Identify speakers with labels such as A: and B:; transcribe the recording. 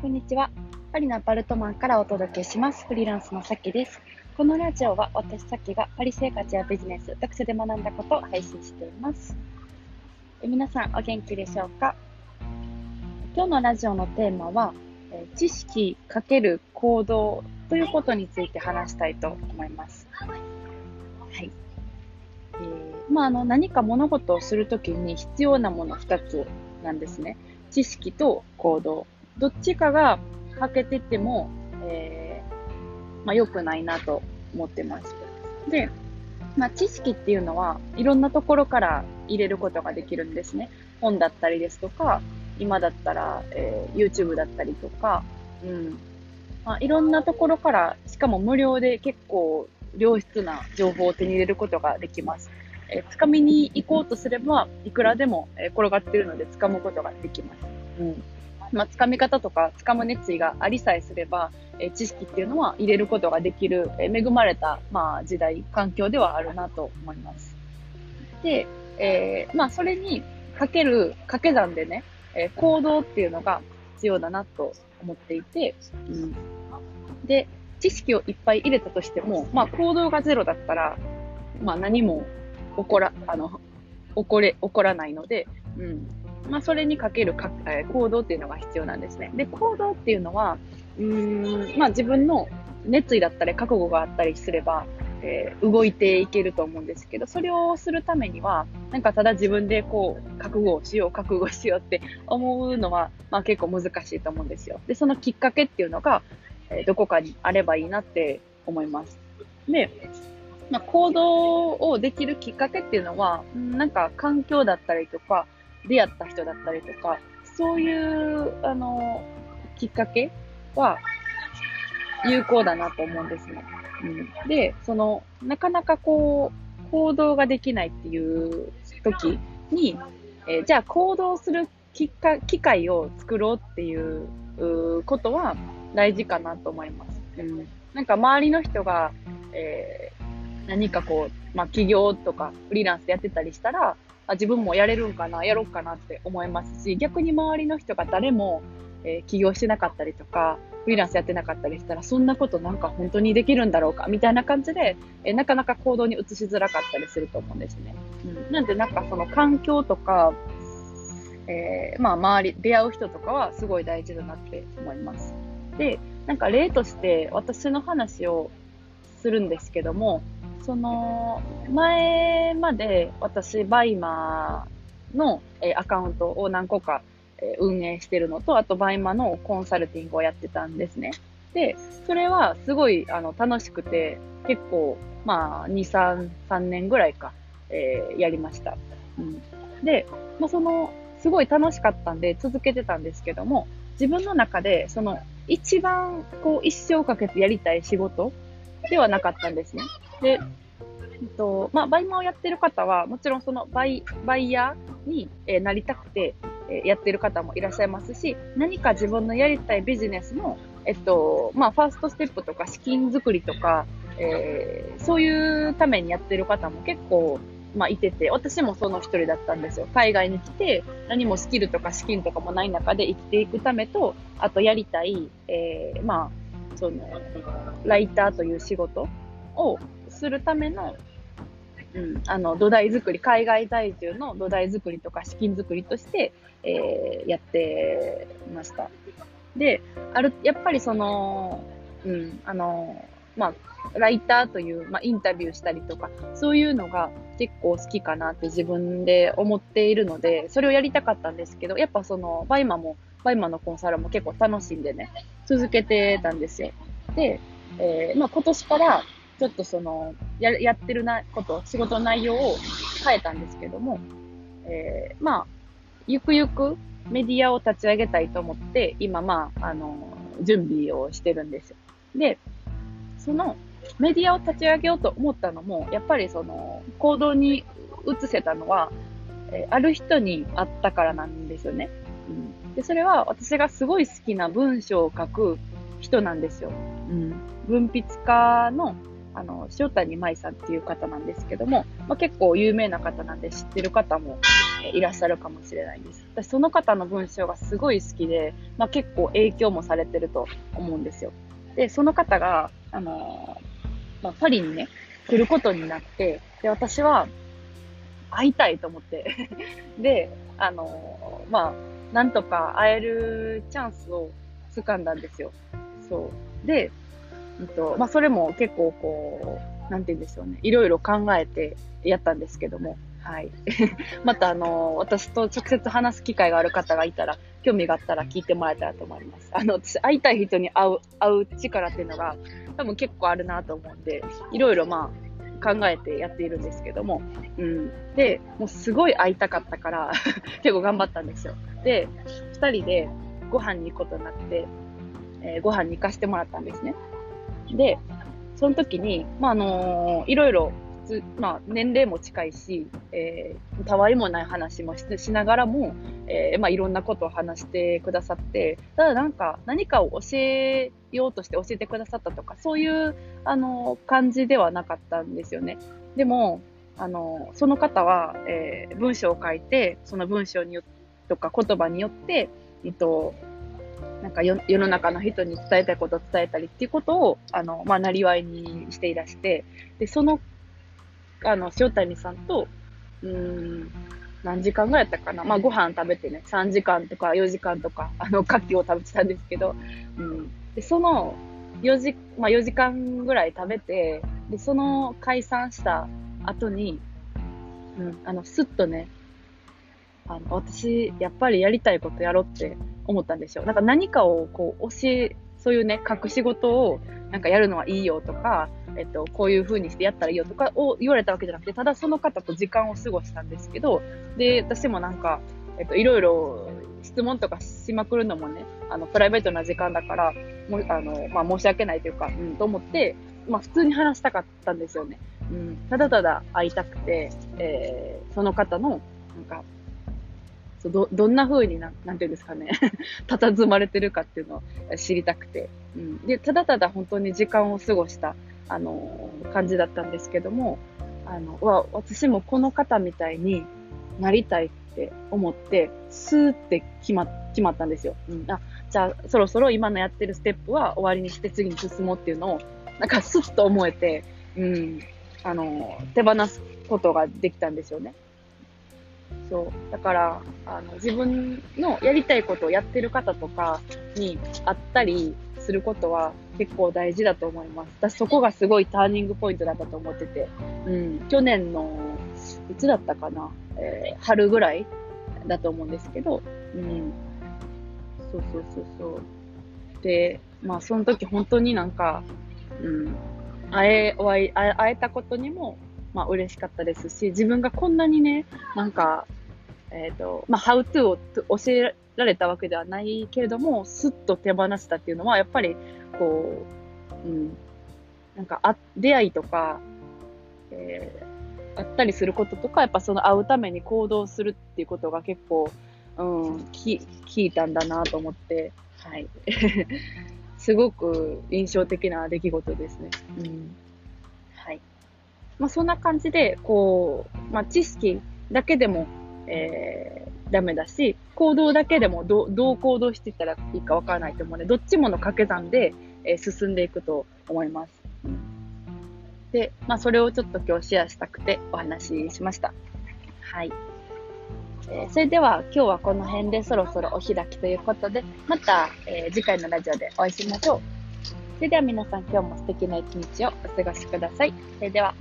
A: こんにちは。パリのアパルトマンからお届けします。フリーランスのさきです。このラジオは私さきがパリ生活やビジネス、読書で学んだことを配信しています。え皆さんお元気でしょうか？今日のラジオのテーマは、え知識×行動ということについて話したいと思います。はい。えー、まあ、あの、何か物事をするときに必要なもの2つなんですね。知識と行動。どっちかが欠けてても、えー、まあ、良くないなと思ってます。で、まあ、知識っていうのはいろんなところから入れることができるんですね。本だったりですとか、今だったら、えー、YouTube だったりとか、うん。まあ、いろんなところから、しかも無料で結構良質な情報を手に入れることができます。えー、掴みに行こうとすれば、いくらでも、え転がっているので掴むことができます。うん。まあ、掴み方とか掴む熱意がありさえすれば、え知識っていうのは入れることができる、え恵まれた、まあ、時代、環境ではあるなと思います。で、えー、まあ、それにかける掛け算でね、え行動っていうのが必要だなと思っていて、うん、で、知識をいっぱい入れたとしても、まあ、行動がゼロだったら、まあ、何も起こら、あの、起これ、起こらないので、うん。まあ、それにかけるか、え、行動っていうのが必要なんですね。で、行動っていうのは、うーん、まあ、自分の熱意だったり覚悟があったりすれば、えー、動いていけると思うんですけど、それをするためには、なんかただ自分でこう、覚悟をしよう、覚悟しようって 思うのは、まあ結構難しいと思うんですよ。で、そのきっかけっていうのが、えー、どこかにあればいいなって思います。で、まあ、行動をできるきっかけっていうのは、なんか環境だったりとか、出会った人だったりとか、そういう、あの、きっかけは有効だなと思うんですね。うん、で、その、なかなかこう、行動ができないっていう時に、えー、じゃあ行動するきっか機会を作ろうっていううことは大事かなと思います。うん、なんか周りの人が、えー、何かこう、まあ、企業とかフリーランスでやってたりしたら、あ自分もやれるんかな、やろうかなって思いますし、逆に周りの人が誰も、えー、起業してなかったりとか、フリーランスやってなかったりしたら、そんなことなんか本当にできるんだろうか、みたいな感じで、えー、なかなか行動に移しづらかったりすると思うんですね。うん、なんでなんかその環境とか、えー、まあ周り、出会う人とかはすごい大事だなって思います。で、なんか例として私の話をするんですけども、その、前まで私、バイマーの、えアカウントを何個か、え運営してるのと、あとバイマーのコンサルティングをやってたんですね。で、それはすごいあの楽しくて、結構、まあ、2、3、3年ぐらいか、えー、やりました。うん、で、まあ、その、すごい楽しかったんで続けてたんですけども、自分の中で、その、一番、こう、一生かけてやりたい仕事ではなかったんですね。で、えっと、まあ、バイマーをやってる方は、もちろんそのバイ、バイヤーに、えなりたくて、えやってる方もいらっしゃいますし、何か自分のやりたいビジネスの、えっと、まあ、ファーストステップとか資金作りとか、えー、そういうためにやってる方も結構、まあ、いてて、私もその一人だったんですよ。海外に来て、何もスキルとか資金とかもない中で生きていくためと、あとやりたい、えー、まあ、その、ライターという仕事をするための、うん、あの、土台作り、海外在住の土台作りとか資金作りとして、えー、やってました。で、ある、やっぱりその、うん、あの、まあ、ライターという、まあ、インタビューしたりとか、そういうのが結構好きかなって自分で思っているので、それをやりたかったんですけど、やっぱその、バイマも、バイマのコンサルも結構楽しんでね、続けてたんですよ。で、えー、まあ、今年からちょっとその、や、やってるな、こと、仕事の内容を変えたんですけども、えー、まあ、ゆくゆくメディアを立ち上げたいと思って、今まあ、あの、準備をしてるんですよ。で、その、メディアを立ち上げようと思ったのも、やっぱりその、行動に移せたのは、えー、ある人に会ったからなんですよね。うん。で、それは私がすごい好きな文章を書く人なんですよ。うん。文筆家のあの、塩谷舞さんっていう方なんですけども、まあ、結構有名な方なんで知ってる方も、いらっしゃるかもしれないんです。私、その方の文章がすごい好きで、まあ、結構影響もされてると思うんですよ。で、その方が、あのまあ、パリにね、来ることになって、で、私は会いたいと思って で、あのまあ、なんとか会えるチャンスを掴んだんですよ。そう。で、えっと、まあ、それも結構こう、なんて言うんでしょうね。いろいろ考えてやったんですけども、はい。また、あの、私と直接話す機会がある方がいたら、興味があったら聞いてもらえたらと思います。あの、私、会いたい人に会う、会う力っていうのが、多分結構あるなと思うんで、いろいろまあ、考えてやっているんですけども、うん。で、もうすごい会いたかったから 結構頑張ったんですよ。で、二人でご飯に行くことになって、えー、ご飯に行かせてもらったんですね。で、その時に、まあ、あのー、いろいろ、まあ、年齢も近いし、えー、たわいもない話もししながらも、えー、まあ、いろんなことを話してくださって、ただなんか、何かを教えようとして教えてくださったとか、そういう、あのー、感じではなかったんですよね。でも、あのその方は、え文章を書いて、その文章によとか言葉によって、えっと、なんか世の中の人に伝えたいことを伝えたりっていうことを、あの、まあ、なりわいにしていらして、で、その、あの、塩谷さんと、うん、何時間ぐらいやったかな？まあ、ご飯食べてね、3時間とか4時間とか、あの、牡蠣を食べてたんですけど、うん。で、その、4時、まあ、4時間ぐらい食べて、で、その解散した後に、うん、あの、すっとね、あの、私、やっぱりやりたいことやろうって思ったんですよ。なんか何かをこう教え、そういうね、隠し事をなんかやるのはいいよとか、えっと、こういう風にしてやったらいいよとかを言われたわけじゃなくて、ただその方と時間を過ごしたんですけど、で、私もなんか、えっと、いろいろ質問とかしまくるのもね、あの、プライベートな時間だから、もあの、まあ、申し訳ないというか、うん、と思って、まあ、普通に話したかったんですよね。うん、ただただ会いたくて、えー、その方の、なんか、そうどどんな風にな、なんていうんですかね、佇まれてるかっていうのを知りたくて、うん、で、ただただ本当に時間を過ごした、あのー、感じだったんですけども、あの、わ、私もこの方みたいになりたいって思って、スーって決ま、決まったんですよ。うん。あ、じゃあ、そろそろ今のやってるステップは終わりにして次に進もうっていうのを、なんかスッと思えて、うん、あの、手放すことができたんですよね。そう。だから、あの、自分のやりたいことをやってる方とかに会ったりすることは結構大事だと思います。私そこがすごいターニングポイントだったと思ってて、うん、去年の、いつだったかな、えー、春ぐらいだと思うんですけど、うん。そうそうそうそう。で、まあその時本当になんか、うん、会え、お会い、会えたことにも、まあ嬉しかったですし、自分がこんなにね、なんか、えっ、ー、と、まあ、how to を教えられたわけではないけれども、すっと手放したっていうのは、やっぱり、こう、うん、なんか、あ、出会いとか、えー、あったりすることとか、やっぱその会うために行動するっていうことが結構、うん、き、聞いたんだなと思って、はい。すごく印象的な出来事ですね。うん。はい。まあ、そんな感じで、こう、まあ、知識だけでもえー、ダメだし、行動だけでもどどう行動していったらいいかわからないと思うので、どっちもの掛け算で、えー、進んでいくと思います。で、まあ、それをちょっと今日シェアしたくてお話ししました。はい。えー、それでは今日はこの辺でそろそろお開きということで、また、えー、次回のラジオでお会いしましょう。それでは皆さん今日も素敵な一日をお過ごしください。それでは。